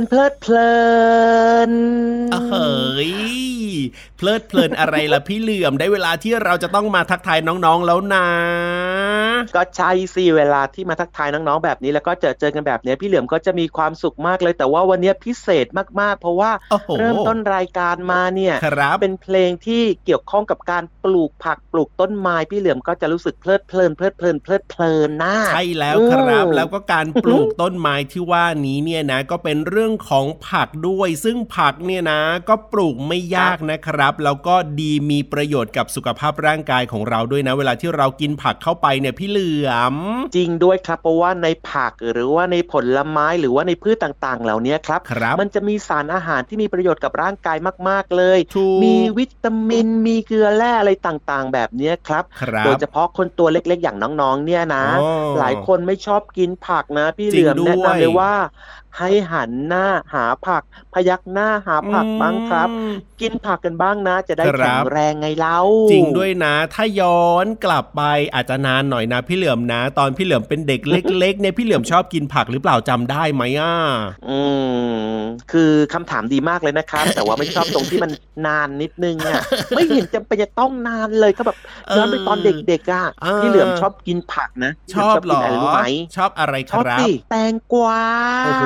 นเพลิดเพลินเฮ้ย เพลิดเพลินอะไรล่ะพี่เหลื่อมได้เวลาที่เราจะต้องมาทักทายน้องๆแล้วนะ ก็ใช่สิเวลาที่มาทักทายน้องๆแบบนี้แล้วก็เจอเจอกันแบบนี้พี่เหลื่อมก็จะมีความสุขมากเลย แต่ว่าวันนี้พิเศษมากๆ เพราะว่าเริ่มต้นรายการมาเนี่ยเป็นเพลงที่เกี่ยวข้องกับการปลูกผักปลูกต้นไม้พี่เหลื่อมก็จะรู้สึกเพลิดเพลินเพลิดเพลินเพลิดเพลินนะใช่แล้วครับ แล้วก็การปลูกต้นไม้ที่ว่านี้เนี่ยนะ ก็เป็นเรื่องของผักด้วย ซึ่งผักเนี่ยนะ ก็ปลูกไม่ยากนะครับ แล้วก็ดีมีประโยชน์กับสุขภาพร่างกายของเราด้วยนะ เวลาที่เรากินผักเข้าไปเนี่ยพี่เหลือม จริงด้วยครับเพราะว่าในผักหรือว่าในผลไม้หรือว่าในพืชต่างๆ เหล่านี้ครับรบมันจะมีสารอาหารที่มีประโยชน์กับร่างกายมาก ๆ เลย มีวิตามินมีเกลือแร่อะไรต่างๆ แบบนี้ครับรบโดยเฉพาะคนตัวเล็กๆ อย่างน้องๆ เนี่ยนะ หลายคนไม่ชอบกินผักนะ พี่เหลือมแนะนำเลยว่า ให้หันหน้าหาผัก พยักหน้าหาผักบ้างครับ กินผักกันบ้างนะ จะได้แข็งแรงไงเล่าจริงด้วยนะ ถ้าย้อนกลับไปอาจจะนานหน่อยนะพี่เหลือมนะ ตอนพี่เหลือมเป็นเด็กเล็กๆเนี่ยพี่เหลือมชอบกินผักหรือเปล่าจำได้ไหมอะอืมคือคำถามดีมากเลยนะครับ แต่ว่าไม่ชอบตรงที่มันนานนิดนึงอะไม่เห็นจำเป็นจะต้องนานเลยก็แบบย้อนไปตอนเด็กๆอะพี่เหลือมชอบกินผักนะ ชอบหรอชอบอะไรครับแตงกวาโอ้โห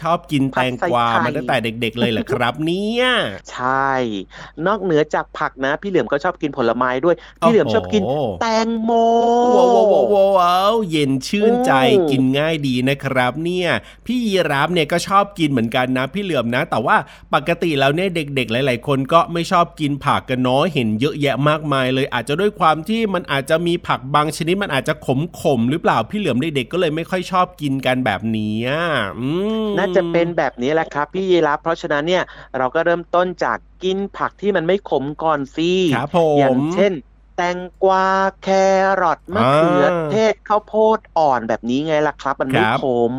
ชอบกินแตงกวามาตั้งแต่เด็ก ๆ เลยเหรอครับ เนี่ย ใช่ นอกเหนือจากผักนะ พี่เหลือมก็ชอบกินผลไม้ด้วย พี่เหลือมชอบกินแตงโมว้าวว้าวเย็นชื่นใจกินง่ายดีนะครับ เนี่ย พี่ยีราฟเนี่ยก็ชอบกินเหมือนกันนะ พี่เหลือมนะ แต่ว่าปกติแล้วเนี่ยเด็ก ๆ หลาย ๆ คนก็ไม่ชอบกินผักกันเนาะเห็นเยอะแยะมากมายเลย อาจจะด้วยความที่มันอาจจะมีผักบางชนิดมันอาจจะขมๆหรือเปล่าพี่เหลือมเด็กๆก็เลยไม่ค่อยชอบกินกันแบบนี้น่าจะเป็นแบบนี้แหละครับ พี่ยีรับเพราะฉะนั้นเนี่ยเราก็เริ่มต้นจากกินผักที่มันไม่ขมก่อนสิอย่างเช่น แตงกวาแครอทมะเขือเทศข้าวโพดอ่อนแบบนี้ไงล่ะครับ มันไม่ขม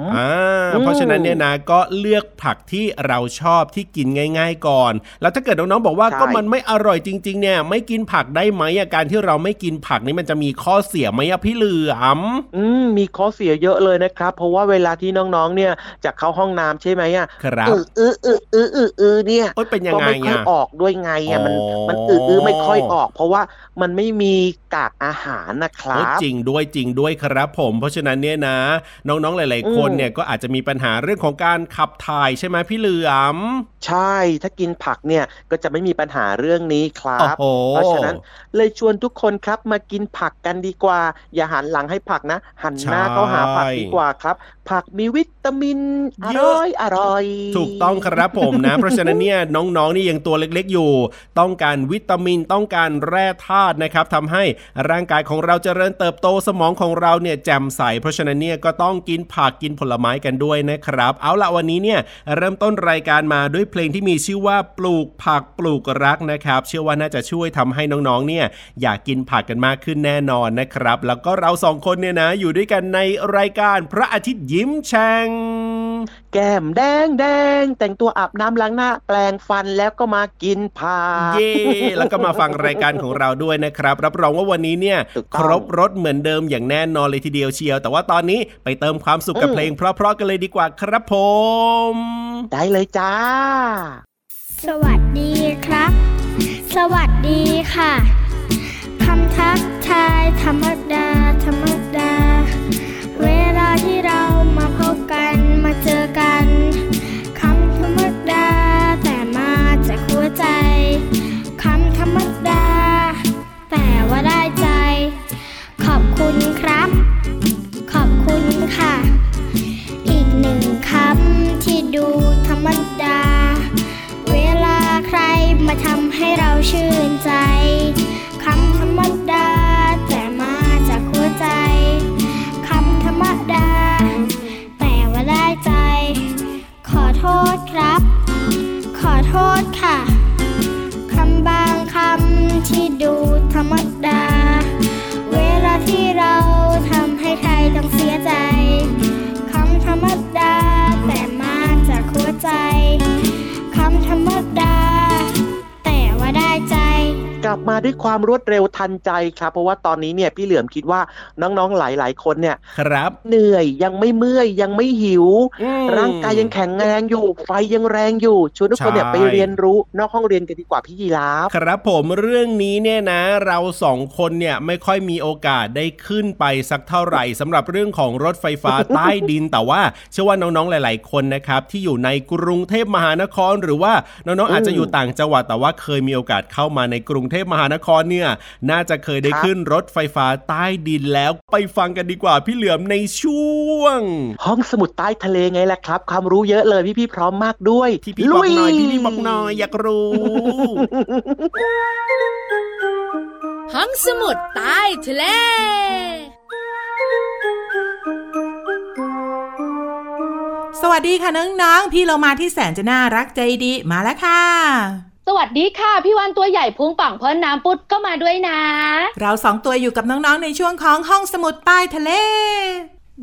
เพราะฉะนั้นเนี่ยนะก็เลือกผักที่เราชอบที่กินง่าย ๆ ก่อน แล้วถ้าเกิดน้องๆบอกว่าก็มันไม่อร่อยจริง ๆ เนี่ย ไม่กินผักได้ไหมอาการที่เราไม่กินผักนี่มันจะมีข้อเสียไหมอะพี่เหลือมอืมมีข้อเสียเยอะเลยนะครับ เพราะว่าเวลาที่น้องๆเนี่ยจะเข้าห้องน้ำใช่ไหมอะครับเออเออเออเออเออเนี่ยเป็นยังไงก็ไม่ค่อยออกด้วยไงอะมันมันเออเออไม่ค่อยออก เพราะว่ามันไม่มีกากอาหารนะครับจริงด้วยจริงด้วยครับผม เพราะฉะนั้นเนี่ยนะ น้องๆหลาย ๆ คนเนี่ยก็อาจจะมีปัญหาเรื่องของการขับถ่ายใช่ไหมพี่เหลือมใช่ถ้ากินผักเนี่ยก็จะไม่มีปัญหาเรื่องนี้ครับเพราะฉะนั้นเลยชวนทุกคนครับมากินผักกันดีกว่า อย่าหันหลังให้ผักนะ หันหน้าเข้าหาผักดีกว่าครับ ผักมีวิตามินอร่อยอร่อย ถูกต้องครับผมนะ เพราะฉะนั้นเนี่ยน้องๆนี่ยังตัวเล็กๆอยู่ ต้องการวิตามินต้องการแร่ธาตุนะครับทำให้ร่างกายของเราจเจริญเติบโตสมองของเราเนี่ยแจ่มใส เพราะฉะนั้นเนี่ยก็ต้องกินผักกินผลไม้กันด้วยนะครับ เอาละวันนี้เนี่ยเริ่มต้นรายการมาด้วยเพลงที่มีชื่อว่าปลูกผักปลูกรักนะครับ เชื่อว่าน่าจะช่วยทำให้น้องๆเนี่ยอยากกินผักกันมากขึ้นแน่นอนนะครับ แล้วก็เราสองคนเนี่ยนะอยู่ด้วยกันในรายการพระอาทิตย์ยิ้มแฉ่งแก้มแดงแดงแต่งตัวอาบน้ำล้างหน้าแปลงฟันแล้วก็มากินผักเย่แล้วก็มาฟังรายการของเราด้วยนะครับรับรองว่าวันนี้เนี่ยครบรถเหมือนเดิมอย่างแน่นอนเลยทีเดียวเชียว แต่ว่าตอนนี้ไปเติมความสุขกับเพลงเพราะๆกันเลยดีกว่าครับผม ได้เลยจ้า สวัสดีครับ สวัสดีค่ะคำทักทายธรรมดา ธรรมดา เวลาที่เรามาพบกันมาเจอกัน ทันใจครับ เพราะว่าตอนนี้เนี่ยพี่เหลือมคิดว่าน้องๆหลายๆคนเนี่ยครับ เหนื่อยยังไม่เมื่อยยังไม่หิว ร่างกายยังแข็งแรงอยู่ ไฟยังแรงอยู่ชวนทุกคนเนี่ยไปเรียนรู้นอกห้องเรียนกันดีกว่าพี่ยีราฟครับผมเรื่องนี้เนี่ยนะ เราสองคนเนี่ยไม่ค่อยมีโอกาสได้ขึ้นไปสักเท่าไหร่สำหรับเรื่องของรถไฟฟ้าใต้ดินแต่ว่าเชื่อว่าน้องๆหลาย ๆ คนนะครับที่อยู่ในกรุงเทพมหานครหรือว่าน้องๆอาจจะอยู่ต่างจังหวัดแต่ว่าเคยมีโอกาสเข้ามาในกรุงเทพมหานครเนี่ยน่าจะเคยได้ขึ้นรถไฟฟ้าใต้ดินแล้วไปฟังกันดีกว่าพี่เหลือมในช่วง ห้องสมุดใต้ทะเลไงล่ะครับ ความรู้เยอะเลยพี่ๆพร้อมมากด้วยพี่พี่บอกหน่อยพี่พี่บอกหน่อยอยากรู้ ห้องสมุดใต้ทะเลสวัสดีค่ะน้องๆ พี่เรามาที่แสนจะน่ารักใจดีมาแล้วค่ะ สวัสดีค่ะ พี่วันตัวใหญ่พุงป่องเพิ่นน้ำปุดก็มาด้วยนะ เราสองตัวอยู่กับน้องๆในช่วงของห้องสมุดใต้ทะเล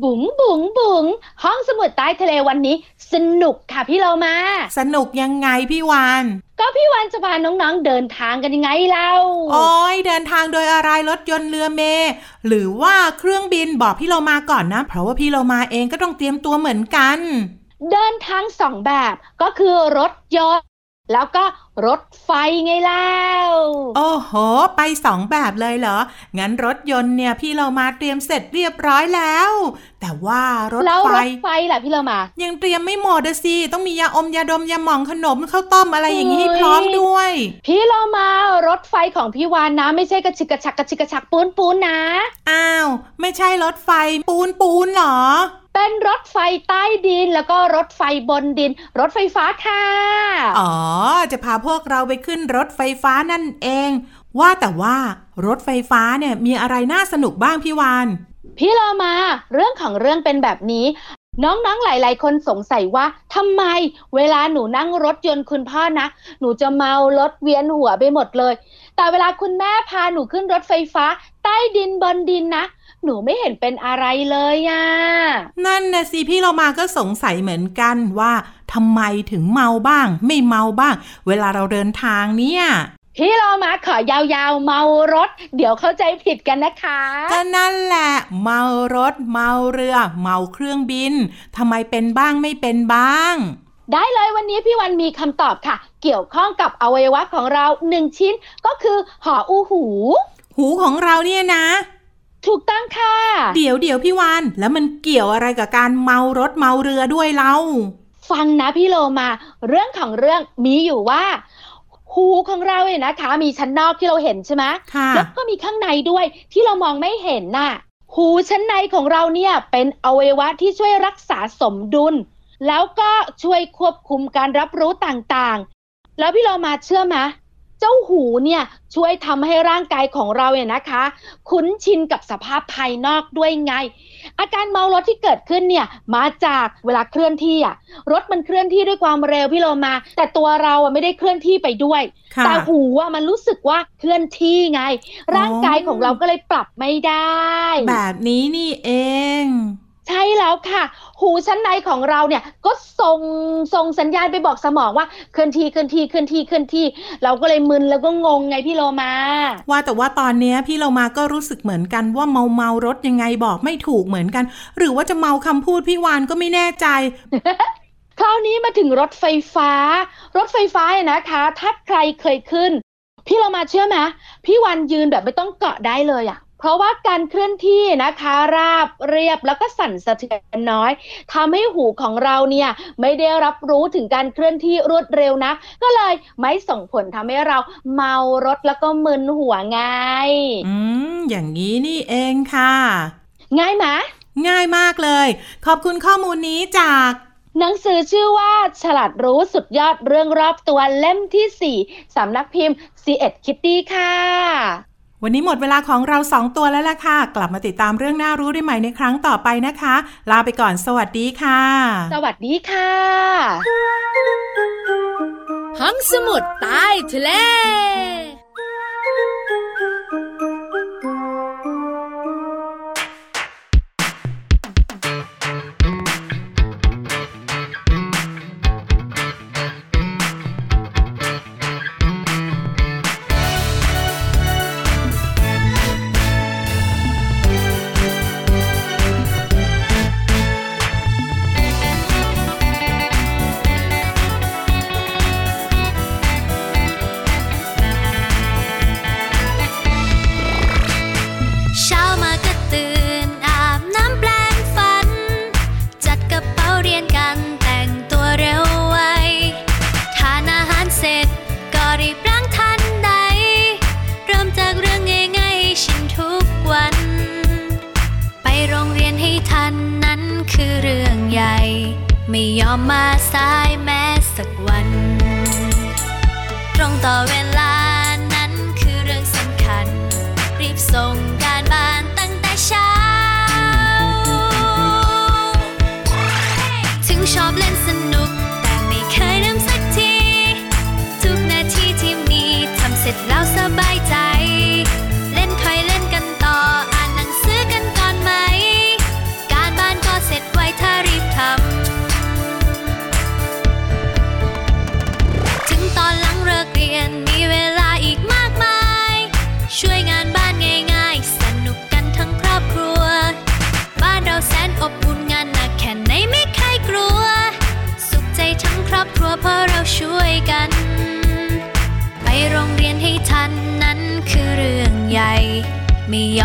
บุ๋งบุ๋งบุ๋งห้องสมุดใต้ทะเลวันนี้ สนุกค่ะพี่เรามา สนุกยังไงพี่วานก็พี่วานจะพาน้องๆเดินทางกันยังไงเล่าโอ้ยเดินทางโดยอะไรรถยนต์เรือเม หรือว่าเครื่องบินบอกพี่เรามาก่อนนะ เพราะว่าพี่เรามาเองก็ต้องเตรียมตัวเหมือนกัน เดินทางสองแบบก็คือรถยนต์ แล้วก็รถไฟไงแล้วโอ้โห ไปสองแบบเลยเหรอ งั้นรถยนต์เนี่ยพี่เรามาเตรียมเสร็จเรียบร้อยแล้ว แต่ว่ารถไฟรถไฟล่ะพี่เรามา ยังเตรียมไม่หมดสิ ต้องมียาอมยาดมยาหมองขนมข้าวต้มอะไรอย่างนี้ให้พร้อมด้วย พี่เรามารถไฟของพี่วานนะ ไม่ใช่กระชิกกระชักกระชิกกระชักปูนปูนนะ อ้าว ไม่ใช่รถไฟปูนปูนเหรอ เป็นรถไฟใต้ดินแล้วก็รถไฟบนดิน รถไฟฟ้าค่ะ อ๋อ จะพาพวกเราไปขึ้นรถไฟฟ้านั่นเอง ว่าแต่ว่ารถไฟฟ้าเนี่ยมีอะไรน่าสนุกบ้างพี่วาน พี่เรามา เรื่องของเรื่องเป็นแบบนี้น้องๆ หลาย ๆ คนสงสัยว่าทำไมเวลาหนูนั่งรถยนต์คุณพ่อนะ หนูจะเมารถเวียนหัวไปหมดเลย แต่เวลาคุณแม่พาหนูขึ้นรถไฟฟ้า ใต้ดินบนดินนะ หนูไม่เห็นเป็นอะไรเลยอะ นั่นนะสิพี่เรามาก็สงสัยเหมือนกันว่าทำไมถึงเมาบ้าง ไม่เมาบ้าง เวลาเราเดินทางเนี่ยพี่เรามาขอยาวๆ เมารถ เดี๋ยวเข้าใจผิดกันนะคะก็นั่นแหละ เมารถ เมาเรือ เมาเครื่องบินทำไมเป็นบ้างไม่เป็นบ้าง ได้เลยวันนี้พี่วันมีคำตอบค่ะ เกี่ยวข้องกับอวัยวะของเราหนึ่งชิ้นก็คือหออูหู หูของเราเนี่ยนะ ถูกต้องค่ะ เดี๋ยวเดี๋ยวพี่วานแล้วมันเกี่ยวอะไรกับการเมารถเมาเรือด้วยเล่าฟังนะพี่โลมา เรื่องของเรื่องมีอยู่ว่าหูของเราเนี่ยนะคะ มีชั้นนอกที่เราเห็นใช่ไหมแล้วก็มีข้างในด้วยที่เรามองไม่เห็นน่ะ หูชั้นในของเราเนี่ยเป็นอวัยวะที่ช่วยรักษาสมดุล แล้วก็ช่วยควบคุมการรับรู้ต่างๆ แล้วพี่เรามาเชื่อไหม เจ้าหูเนี่ยช่วยทำให้ร่างกายของเราเนี่ยนะคะ คุ้นชินกับสภาพภายนอกด้วยไง อาการเมารถที่เกิดขึ้นเนี่ยมาจากเวลาเคลื่อนที่อะรถมันเคลื่อนที่ด้วยความเร็วพี่โลมา แต่ตัวเราอะไม่ได้เคลื่อนที่ไปด้วย แต่หูอะมันรู้สึกว่าเคลื่อนที่ไง ร่างกายของเราก็เลยปรับไม่ได้ แบบนี้นี่เอง ใช่แล้วค่ะ หูชั้นในของเราเนี่ยก็ส่งส่งสัญญาณไปบอกสมองว่าเคลื่อนที่เคลื่อนที่เคลื่อนที่เคลื่อนที่ เราก็เลยมึนแล้วก็งงไงพี่โลมา ว่าแต่ว่าตอนนี้พี่โลมาก็รู้สึกเหมือนกันว่าเมาเมารถยังไงบอกไม่ถูกเหมือนกัน หรือว่าจะเมาคำพูดพี่วานก็ไม่แน่ใจคราวนี้มาถึงรถไฟฟ้า รถไฟฟ้าเนี่ยนะคะ ถ้าใครเคยขึ้น พี่เรามาเชื่อไหมพี่วันยืนแบบไม่ต้องเกาะได้เลยอะ เพราะว่าการเคลื่อนที่นะคะราบเรียบแล้วก็สั่นสะเทือนน้อยทำให้หูของเราเนี่ยไม่ได้รับรู้ถึงการเคลื่อนที่รวดเร็วนะก็เลยไม่ส่งผลทำให้เราเมารถแล้วก็มึนหัวไงอืมอย่างนี้นี่เองค่ะ ง่ายไหมง่ายมากเลย ขอบคุณข้อมูลนี้จากหนังสือชื่อว่าฉลาดรู้สุดยอดเรื่องรอบตัวเล่มที่ 4สำนักพิมพ์ c ีเอ็ดคิตตี้ค่ะ วันนี้หมดเวลาของเราสองตัวแล้วล่ะค่ะ กลับมาติดตามเรื่องน่ารู้ได้ใหม่ในครั้งต่อไปนะคะ ลาไปก่อนสวัสดีค่ะ สวัสดีค่ะ ห้องสมุดใต้ทะเล sông.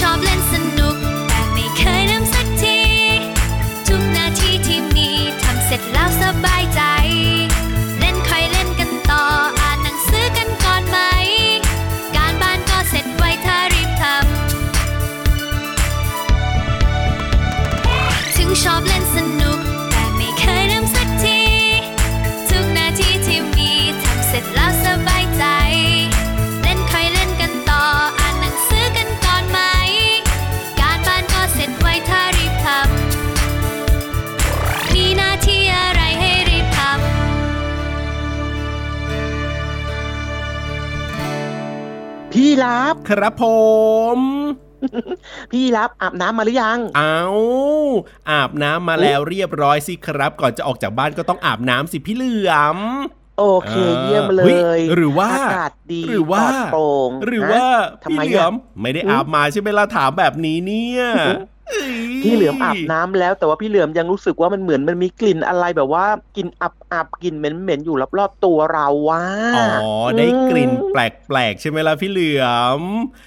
ท ครับผม พี่รับอาบน้ำมาหรือยัง เอาอาบน้ำมาแล้วเรียบร้อยสิครับ ก่อนจะออกจากบ้านก็ต้องอาบน้ำสิพี่เหลือมโอเคเยี่ยมเลฮ้ยหรือว่าอากาศดีหรือว่าปลอดโปร่งหรือนะว่าทำพี่ไมเหลืออะมไม่ได้อาบมาใช่ไหมล่ะถามแบบนี้เนี่ยย พี่เหลือมอาบน้ำแล้วแต่ว่าพี่เหลือมยังรู้สึกว่ามันเหมือนมันมีกลิ่นอะไรแบบว่ากลิ่นอับอับๆกลิ่นเหม็นเหม็นๆอยู่รอบๆตัวเราว่า อ๋อ ได้กลิ่นแปลกๆใช่ไหมล่ะพี่เหลือม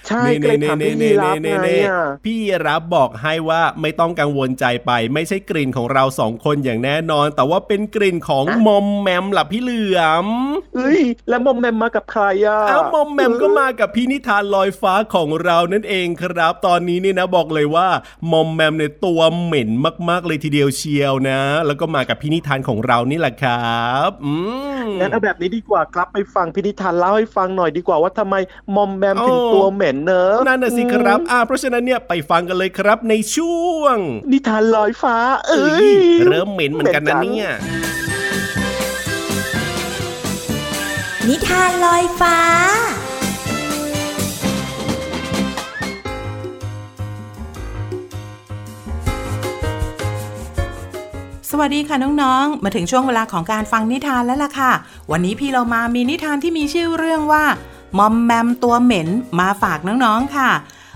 ใช่ก็เลยถามพี่ยีรับไงอะพี่รับบอกให้ว่าไม่ต้องกังวลใจไป ไม่ใช่กลิ่นของเราสองคนอย่างแน่นอน แต่ว่าเป็นกลิ่นของมอมแมมล่ะพี่เหลือมเอ้ยแล้วมอมแมมมากับใครอะอ้าวมอมแมมก็มากับพี่นิทานลอยฟ้าของเรานั่นเองครับ ตอนนี้เนี่ยนะบอกเลยว่ามอมแมมในยตัวเหม็นมาก ๆ เลยทีเดียวเชียวนะ แล้วก็มากับพี่นิทานของเรานี่แหละครับอืมงั้นเอาแบบนี้ดีกว่าครับไปฟังพินิธานเล่าให้ฟังหน่อยดีกว่าว่าทำไมมอมแมมถึงโอ้ตัวเหม็นเนอะนั่นน่ะสิครับอ่าเพราะฉะนั้นเนี่ยไปฟังกันเลยครับในช่วง นิทานลอยฟ้า เอ้ยเริ่มเหม็นเหมือนกันนะเนี่ยนิทานลอยฟ้า วัสดีค่ะน้องๆ มาถึงช่วงเวลาของการฟังนิทานแล้วล่ะค่ะ วันนี้พี่เรามามีนิทานที่มีชื่อเรื่องว่ามอมแมมตัวเหม็นมาฝากน้องๆค่ะ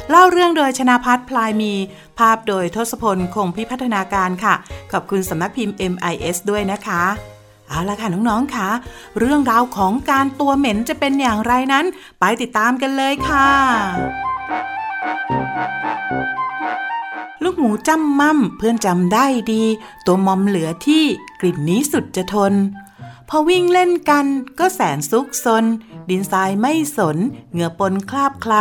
เล่าเรื่องโดยชนาพัฒน์พลายมี ภาพโดยทศพลคงพิพัฒนาการค่ะ ขอบคุณสำนักพิมพ์ MIS ด้วยนะคะ เอาละค่ะน้องๆค่ะ เรื่องราวของการตัวเหม็นจะเป็นอย่างไรนั้น ไปติดตามกันเลยค่ะ ลูกหมูจำมั่มเพื่อนจำได้ดี ตัวมอมเหลือที่กลิ่นนี้สุดจะทน พอวิ่งเล่นกันก็แสนซุกซน ดินทรายไม่สน เหงื่อปนคราบใคร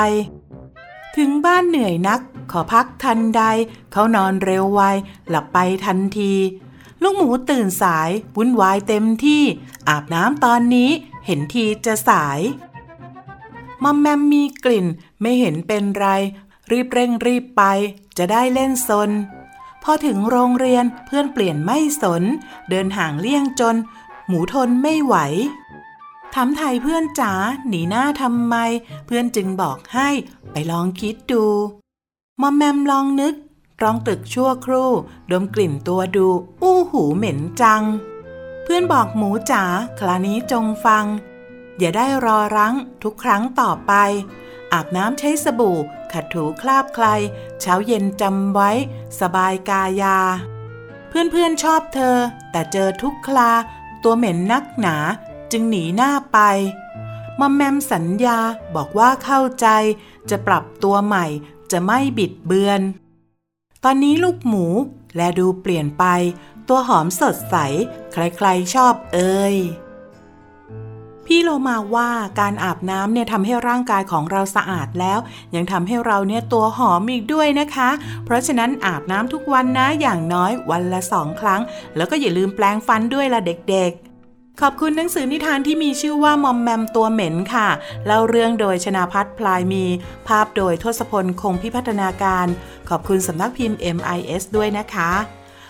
ถึงบ้านเหนื่อยนัก ขอพักทันใด เขานอนเร็วไว หลับไปทันที ลูกหมูตื่นสายวุ่นวายเต็มที่ อาบน้ำตอนนี้เห็นทีจะสายมอมแมมมีกลิ่นไม่เห็นเป็นไร รีบเร่งรีบไป จะได้เล่นซน พอถึงโรงเรียนเพื่อนเปลี่ยนไม่สน เดินห่างเลี่ยงจน หมูทนไม่ไหวถามไทยเพื่อนจ๋าหนีหน้าทำไม เพื่อนจึงบอกให้ไปลองคิดดูมอมแมมลองนึกร้องตึกชั่วครู่ ดมกลิ่นตัวดู อู้หูเหม็นจัง เพื่อนบอกหมูจ๋าคราวนี้จงฟัง อย่าได้รอรั้งทุกครั้งต่อไป อาบน้ำใช้สบู่ ขัดถูคราบใคร เช้าเย็นจำไว้ สบายกายา เพื่อนๆชอบเธอ แต่เจอทุกคลา ตัวเหม็นนักหนาจึงหนีหน้าไปมอมแมมสัญญาบอกว่าเข้าใจ จะปรับตัวใหม่จะไม่บิดเบือน ตอนนี้ลูกหมูแลดูเปลี่ยนไป ตัวหอมสดใส ใครๆชอบเอ่ย พี่โลมาว่าการอาบน้ำเนี่ยทำให้ร่างกายของเราสะอาดแล้ว ยังทำให้เราเนี่ยตัวหอมอีกด้วยนะคะ เพราะฉะนั้นอาบน้ำทุกวันนะอย่างน้อยวันละสองครั้ง แล้วก็อย่าลืมแปลงฟันด้วยละเด็กๆขอบคุณหนังสือนิทานที่มีชื่อว่ามอมแมมตัวเหม็นค่ะเล่าเรื่องโดยชนาพัฒน์พลายมี ภาพโดยทศพลคงพิพัฒนาการ ขอบคุณสำนักพิมพ์ MIS ด้วยนะคะ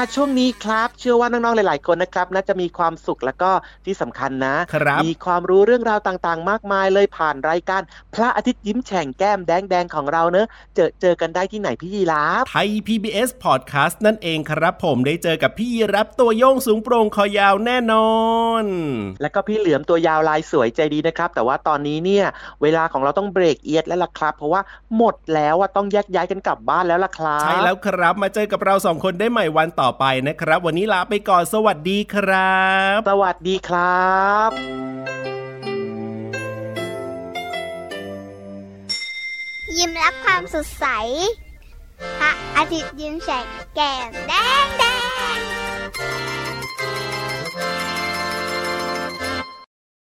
มาช่วงนี้ครับ เชื่อว่าน้องๆ หลาย ๆ คนนะครับน่าจะมีความสุขแล้วก็ที่สำคัญนะ มีความรู้เรื่องราวต่างๆ มากมายเลยผ่านรายการ พระอาทิตย์ยิ้มแฉ่งแก้มแดงๆ ของเราเนอะเจอเจอกันได้ที่ไหนพี่ยีรับ ไทย PBS Podcast นั่นเองครับ ผมได้เจอกับพี่ยีรับตัวโยงสูงโปร่งคอยาวแน่นอน แล้วก็พี่เหลือมตัวยาวลายสวยใจดีนะครับ แต่ว่าตอนนี้เนี่ยเวลาของเราต้องเบรกเอียดแล้วล่ะครับ เพราะว่าหมดแล้วว่าต้องแยกย้ายกันกลับบ้านแล้วล่ะครับใช่แล้วครับมาเจอกับเราสองคนได้ใหม่วันต่อไปนะครับ วันนี้ลาไปก่อนสวัสดีครับ สวัสดีครับยิ้มรับความสดใส พระอาทิตย์ยิ้มแฉกแก้มแดงแดง